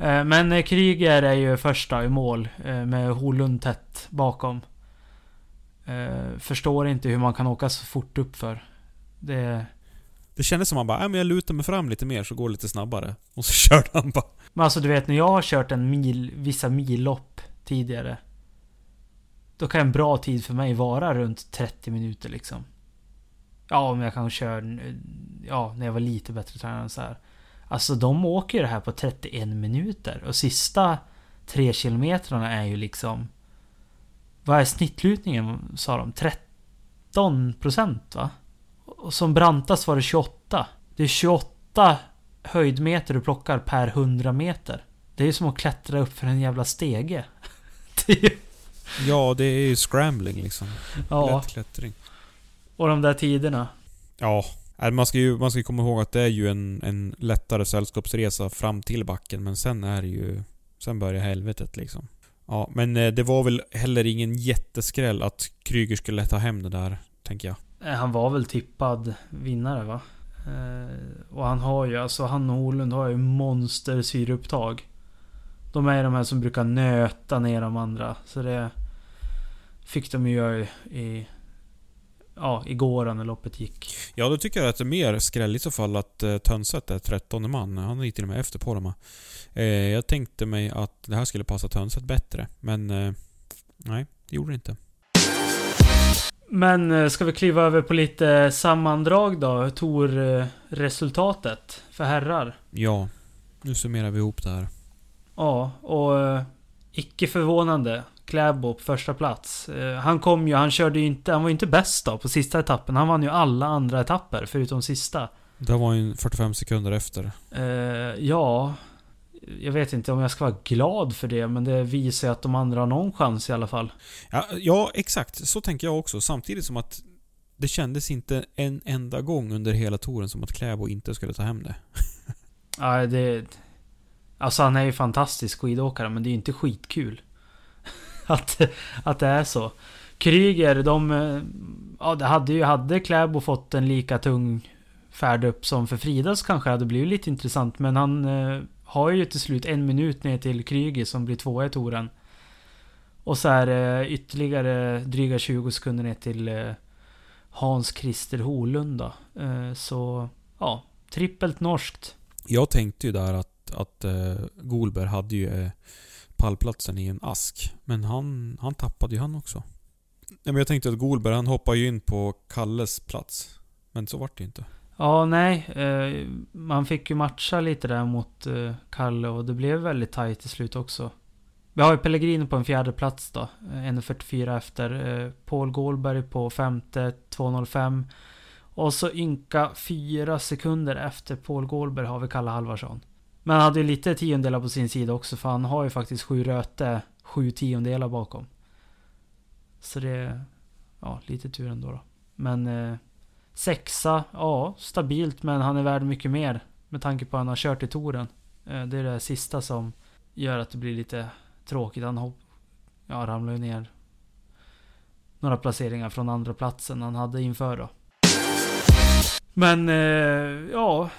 Eh, men eh, Kryger är ju första i mål eh, med Holund tätt bakom. Förstår inte hur man kan åka så fort upp för. Det... Det kändes som att han bara, äh, men jag lutar mig fram lite mer så går det lite snabbare. Och så *laughs* körde han bara. Men alltså du vet när jag har kört en mil, vissa millopp tidigare. Då kan en bra tid för mig vara runt 30 minuter liksom. Ja, om jag kan köra... Ja, när jag var lite bättre tränad så här. Alltså de åker ju det här på 31 minuter och sista 3 kilometrarna är ju liksom... Vad är snittlutningen sa de? 13 procent va? Och som brantast var det 28. Det är 28 höjdmeter du plockar per 100 meter. Det är ju som att klättra upp för en jävla stege. *laughs* Ja, det är ju scrambling liksom. Ja. Lätt klättring. Och de där tiderna. Ja, man ska ju man ska komma ihåg att det är ju en, en lättare sällskapsresa fram till backen, men sen är det ju... Sen börjar helvetet liksom. Ja, men eh, det var väl heller ingen jätteskräll att Kryger skulle ta hem det där, tänker jag. Eh, han var väl tippad vinnare va? Eh, och han har ju, alltså han och Holund har ju monster syreupptag. De är de här som brukar nöta ner de andra. Så det fick de ju göra i ja, igår när loppet gick. Ja, då tycker jag att det är mer skräll i så fall att uh, Tönset är 13 man. Han gick till och med efter på dem. Uh, jag tänkte mig att det här skulle passa Tönset bättre, men uh, nej, det gjorde det inte. Men ska vi kliva över på lite sammandrag då? Tor-resultatet för herrar. Ja, nu summerar vi ihop det här. Ja, och icke förvånande. Kläbo på första plats. Eh, han kom ju, han körde ju inte, han var ju inte bäst då på sista etappen. Han vann ju alla andra etapper förutom sista. Det var ju 45 sekunder efter. Uh, ja, jag vet inte om jag ska vara glad för det, men det visar ju att de andra har någon chans i alla fall. Ja, ja, exakt. Så tänker jag också. Samtidigt som att det kändes inte en enda gång under hela touren som att Kläbo inte skulle ta hem det. *laughs* Nej, det... Alltså han är ju fantastisk skidåkare, men det är ju inte skitkul. *laughs* att, att det är så. Kryger, de... Eh, ja, det hade ju... Hade Kläbo fått en lika tung färd upp som för Fridas kanske hade blivit lite intressant. Men han eh, har ju till slut en minut ner till Kryger som blir tvåa i touren. Och så är det ytterligare dryga 20 sekunder ner till eh, Hans Christer Holund då. Eh, så ja, trippelt norskt. Jag tänkte ju där att, att eh, Golberg hade ju pallplatsen i en ask. Men han, han tappade ju han också. Nej men jag tänkte att Golberg han hoppade ju in på Kalles plats. Men så vart det ju inte. Ja, nej. Eh, man fick ju matcha lite där mot eh, Kalle och det blev väldigt tajt till slut också. Vi har ju Pellegrino på en fjärde plats då. Eh, 1.44 efter. Eh, Paul Gålberg på femte, 2.05. Och så ynka fyra sekunder efter Paul Gålberg har vi Kalle Halvarsson. Men han hade ju lite tiondelar på sin sida också för han har ju faktiskt sju röte, sju tiondelar bakom. Så det ja, lite tur ändå då. Men eh, sexa, ja stabilt men han är värd mycket mer. Med tanke på att han har kört i touren. Eh, det är det sista som gör att det blir lite tråkigt. Han hopp, ja, ramlar ju ner några placeringar från andra platsen han hade inför då. Men eh, ja,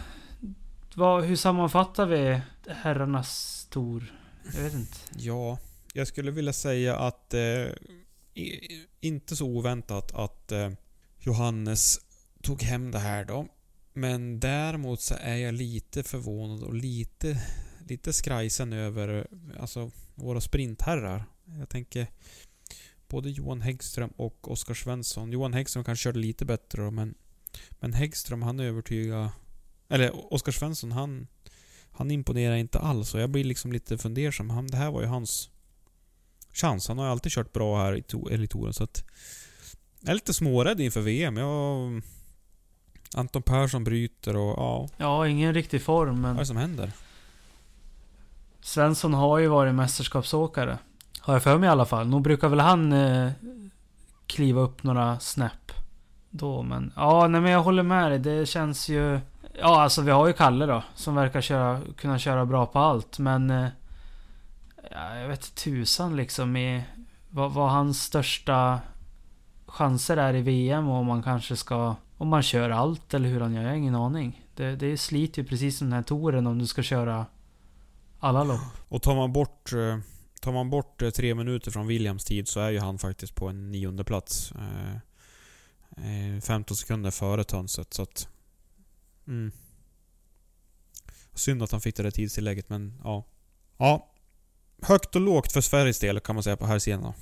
vad, hur sammanfattar vi herrarnas tour? Jag vet inte. Ja, jag skulle vilja säga att eh, inte så oväntat att eh, Johannes tog hem det här då. Men däremot så är jag lite förvånad och lite, lite skrajsen över alltså, våra sprintherrar. Jag tänker både Johan Häggström och Oskar Svensson. Johan Häggström kanske körde lite bättre då, men, men Häggström han övertygade... Eller Oskar Svensson han, han imponerar inte alls och jag blir liksom lite fundersam. Han, det här var ju hans chans. Han har ju alltid kört bra här i Elitoren så att... Jag är lite smårädd inför VM. Jag... Anton Persson bryter och ja... Ja, ingen riktig form men... Vad är det som händer? Svensson har ju varit mästerskapsåkare. Har jag för mig i alla fall. Nog brukar väl han eh, kliva upp några snäpp. Då men... Ja, nej men jag håller med dig. Det känns ju... Ja, alltså vi har ju Kalle då. Som verkar köra, kunna köra bra på allt. Men... Eh, ja, jag vet tusan liksom i... Vad, vad hans största chanser är i VM och om man kanske ska... Om man kör allt eller hur han gör, jag har ingen aning. Det, det sliter ju precis som den här touren om du ska köra alla lopp. Och tar man bort... Eh, tar man bort eh, tre minuter från Williams tid så är ju han faktiskt på en nionde plats. 15 sekunder före Tönset så att... Mm. Synd att han fick det där tidstillägget men ja. Ja. Högt och lågt för Sveriges del kan man säga på här sidan.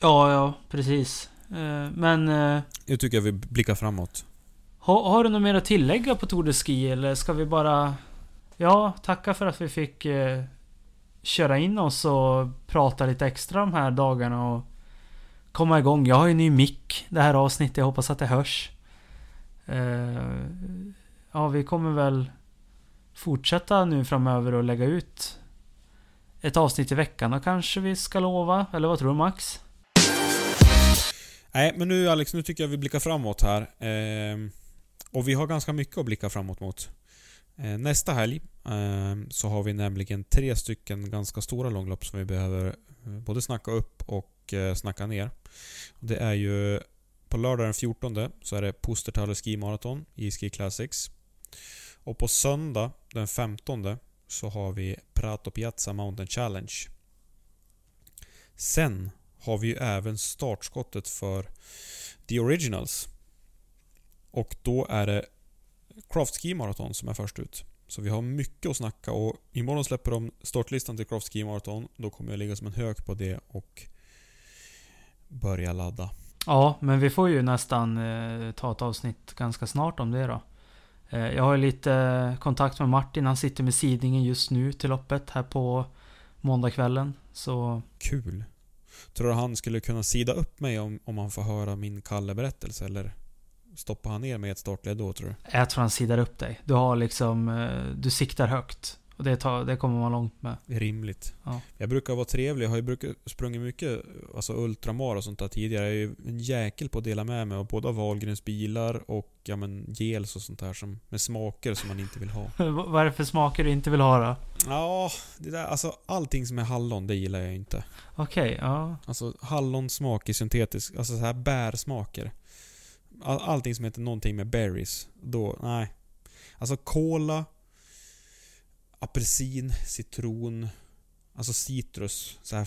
Ja, ja precis. Men... Nu tycker jag vi blickar framåt. Har, har du något mer att tillägga på Tour de Ski eller ska vi bara Ja, tacka för att vi fick eh, köra in oss och prata lite extra de här dagarna och komma igång. Jag har ju ny mick det här avsnittet. Jag hoppas att det hörs. Eh, ja, vi kommer väl fortsätta nu framöver och lägga ut ett avsnitt i veckan och kanske vi ska lova. Eller vad tror du Max? Nej, men nu Alex, nu tycker jag vi blickar framåt här. Eh, och vi har ganska mycket att blicka framåt mot. Eh, nästa helg eh, så har vi nämligen tre stycken ganska stora långlopp som vi behöver eh, både snacka upp och eh, snacka ner. Det är ju på lördag den 14 så är det Pustertalle Ski Marathon i Ski Classics. Och på söndag den 15 så har vi Prato Piazza Mountain Challenge. Sen har vi ju även startskottet för The Originals. Och då är det Craft Ski Marathon som är först ut. Så vi har mycket att snacka och imorgon släpper de startlistan till Craft Ski Marathon. Då kommer jag ligga som en hök på det och börja ladda. Ja, men vi får ju nästan eh, ta ett avsnitt ganska snart om det då. Eh, jag har lite kontakt med Martin. Han sitter med sidningen just nu till loppet här på måndagskvällen. Så... Kul. Tror du han skulle kunna sida upp mig om, om han får höra min Kalle-berättelse eller? stoppar han ner med ett startled då tror du? Jag tror han sidar upp dig. Du har liksom... Eh, du siktar högt. Och det, tar, det kommer man långt med. Rimligt. Ja. Jag brukar vara trevlig. Jag har ju sprungit mycket alltså ultramar och sånt där tidigare. Jag är ju en jäkel på att dela med mig av både Wahlgrens bilar och ja, men, gels och sånt där som, med smaker som man inte vill ha. *laughs* Vad är det för smaker du inte vill ha då? Ja, det där, alltså allting som är hallon, det gillar jag inte. Okej, okay, ja. Alltså hallonsmak i syntetisk, alltså så här bärsmaker all, allting som heter någonting med berries, då, nej. Alltså cola, apelsin, citron, alltså citrus, så här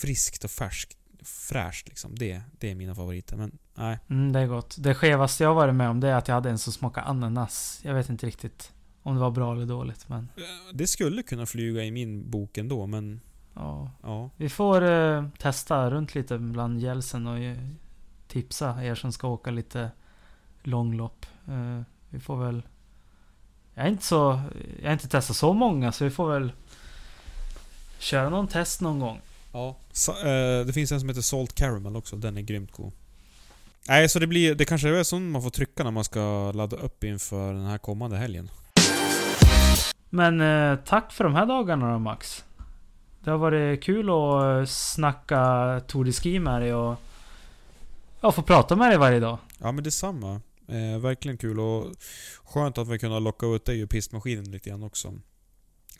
friskt och färskt. Fräscht liksom. Det, det är mina favoriter. Men nej. Mm, det är gott. Det skevaste jag varit med om det är att jag hade en som smakade ananas. Jag vet inte riktigt om det var bra eller dåligt men... Det skulle kunna flyga i min bok ändå men... Ja. Ja. Vi får eh, testa runt lite bland gälsen och eh, tipsa er som ska åka lite långlopp. Eh, vi får väl... Jag är inte så... Jag har inte testat så många så vi får väl köra någon test någon gång. Ja. Så, eh, det finns en som heter Salt Caramel också. Den är grymt god. Nej, så det blir... Det kanske är så man får trycka när man ska ladda upp inför den här kommande helgen. Men eh, tack för de här dagarna då Max. Det har varit kul att eh, snacka Tour de Ski med dig och... Ja, få prata med dig varje dag. Ja men detsamma. Eh, verkligen kul och skönt att vi kunde locka ut dig ur pistmaskinen lite grann också.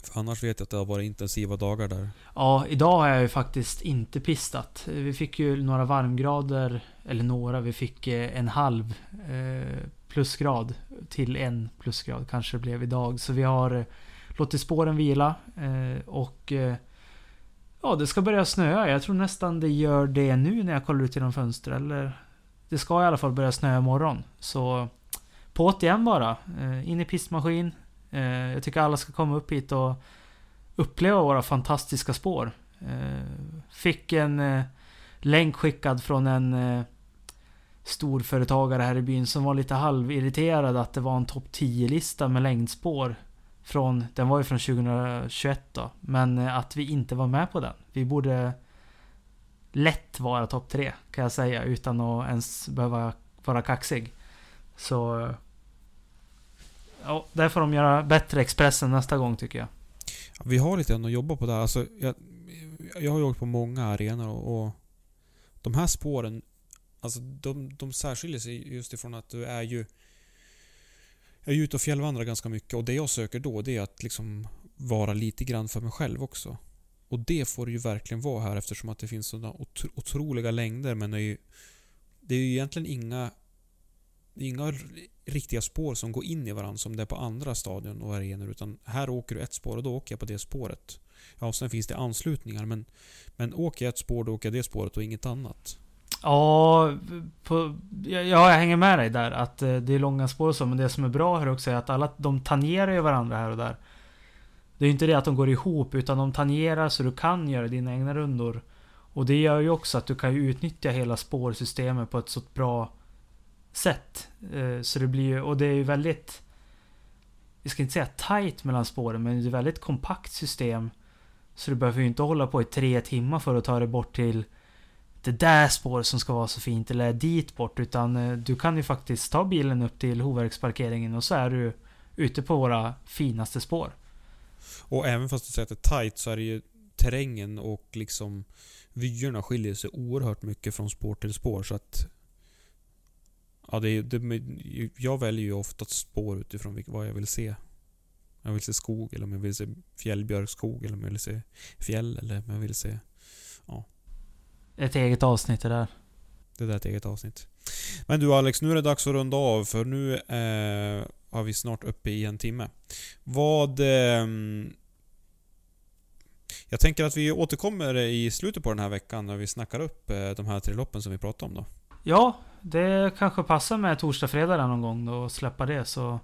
För annars vet jag att det har varit intensiva dagar där. Ja, idag har jag ju faktiskt inte pistat. Vi fick ju några varmgrader, eller några, vi fick eh, en halv eh, plusgrad till en plusgrad kanske det blev idag. Så vi har eh, låtit spåren vila eh, och eh, ja, det ska börja snöa. Jag tror nästan det gör det nu när jag kollar ut genom fönstret. Eller det ska i alla fall börja snöa imorgon. Så på igen bara. Eh, in i pistmaskin. Eh, jag tycker alla ska komma upp hit och uppleva våra fantastiska spår. Eh, fick en länk skickad från en storföretagare här i byn som var lite halvirriterad att det var en topp 10-lista med längdspår. Från, den var ju från 2021 då. Men att vi inte var med på den. Vi borde lätt vara topp tre kan jag säga utan att ens behöva vara kaxig. Så... Ja, där får de göra bättre Expressen nästa gång tycker jag. Vi har lite grann att jobba på där. Alltså, jag, jag har ju åkt på många arenor och, och de här spåren, alltså de, de särskiljer sig just ifrån att du är ju jag är ute och fjällvandrar ganska mycket och det jag söker då det är att liksom vara lite grann för mig själv också. Och det får det ju verkligen vara här eftersom att det finns sådana otro, otroliga längder men det är ju, det är ju egentligen inga det är inga riktiga spår som går in i varandra som det är på andra stadion och arenor utan här åker du ett spår och då åker jag på det spåret. Ja, och sen finns det anslutningar men, men åker jag ett spår då åker jag det spåret och inget annat. Ja, på, ja, jag hänger med dig där. Att eh, det är långa spår och så. Men det som är bra här också är att alla de tangerar ju varandra här och där. Det är ju inte det att de går ihop utan de tangerar så du kan göra dina egna rundor. Och det gör ju också att du kan ju utnyttja hela spårsystemet på ett så bra sätt. Eh, så det blir ju, och det är ju väldigt... Jag ska inte säga tight mellan spåren men det är ett väldigt kompakt system. Så du behöver ju inte hålla på i tre timmar för att ta dig bort till det där spåret som ska vara så fint eller dit bort. Utan eh, du kan ju faktiskt ta bilen upp till Hovverksparkeringen och så är du ute på våra finaste spår. Och även fast du säger att det är tight så är det ju terrängen och liksom vyerna skiljer sig oerhört mycket från spår till spår så att Ja, det, det, jag väljer ju ofta spår utifrån vad jag vill se. Jag vill se skog, eller om jag vill se fjällbjörkskog, eller om jag vill se fjäll, eller om jag vill se... Ett eget avsnitt det där. Det där är ett eget avsnitt. Men du Alex, nu är det dags att runda av för nu eh, har vi snart uppe i en timme. Vad... ehm, jag tänker att vi återkommer i slutet på den här veckan när vi snackar upp eh, de här tre loppen som vi pratade om då. Ja, det kanske passar med torsdag, fredag någon gång då och släppa det så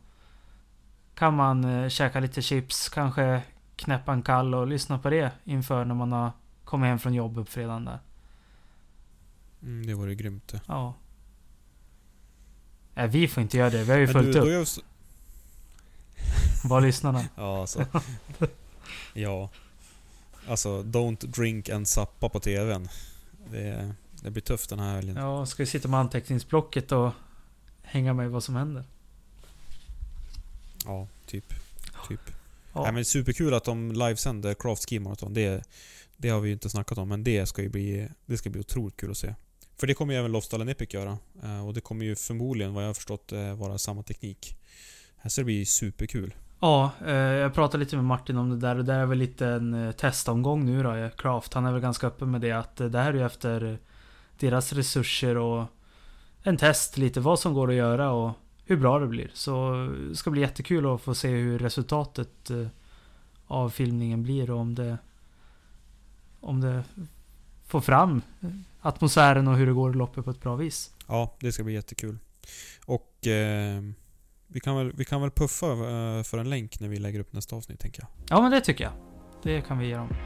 kan man eh, käka lite chips, kanske knäppa en kall och lyssna på det inför när man har kommit hem från jobbet på fredagen där. Mm, det vore grymt det. Ja. Nej, vi får inte göra det. Vi har ju Men fullt du, upp. Så- Vad lyssnarna? Ja, alltså. ja. Alltså, don't drink and sappa på TVn. Det, det blir tufft den här helgen. Ja, ska vi sitta med anteckningsblocket och hänga med vad som händer? Ja, typ. typ. Ja. Nej, men superkul att de livesänder Craft Ski Marathon. Det, det har vi ju inte snackat om, men det ska ju bli, det ska bli otroligt kul att se. För det kommer ju även Lofsdalen Epic göra. Eh, Och det kommer ju förmodligen, vad jag har förstått, eh, vara samma teknik. Här ska det bli superkul. Ja, eh, jag pratade lite med Martin om det där och det är väl lite en eh, testomgång nu då, Kraft, Craft. Han är väl ganska öppen med det att det här är ju efter deras resurser och en test lite vad som går att göra och hur bra det blir. Så det ska bli jättekul att få se hur resultatet av filmningen blir och om det om det får fram atmosfären och hur det går i loppet på ett bra vis. Ja, det ska bli jättekul. Och eh, vi, kan väl, vi kan väl puffa eh, för en länk när vi lägger upp nästa avsnitt, tänker jag. Ja, men det tycker jag. Det kan vi göra om.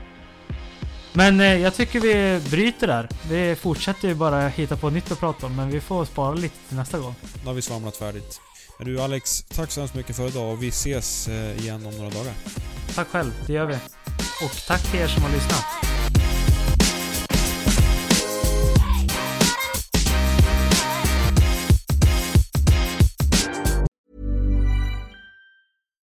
Men eh, jag tycker vi bryter där. Vi fortsätter ju bara hitta på nytt att prata om, men vi får spara lite till nästa gång. Nu har vi svamlat färdigt. Men du Alex, tack så hemskt mycket för idag och vi ses eh, igen om några dagar. Tack själv, det gör vi. Och tack till er som har lyssnat.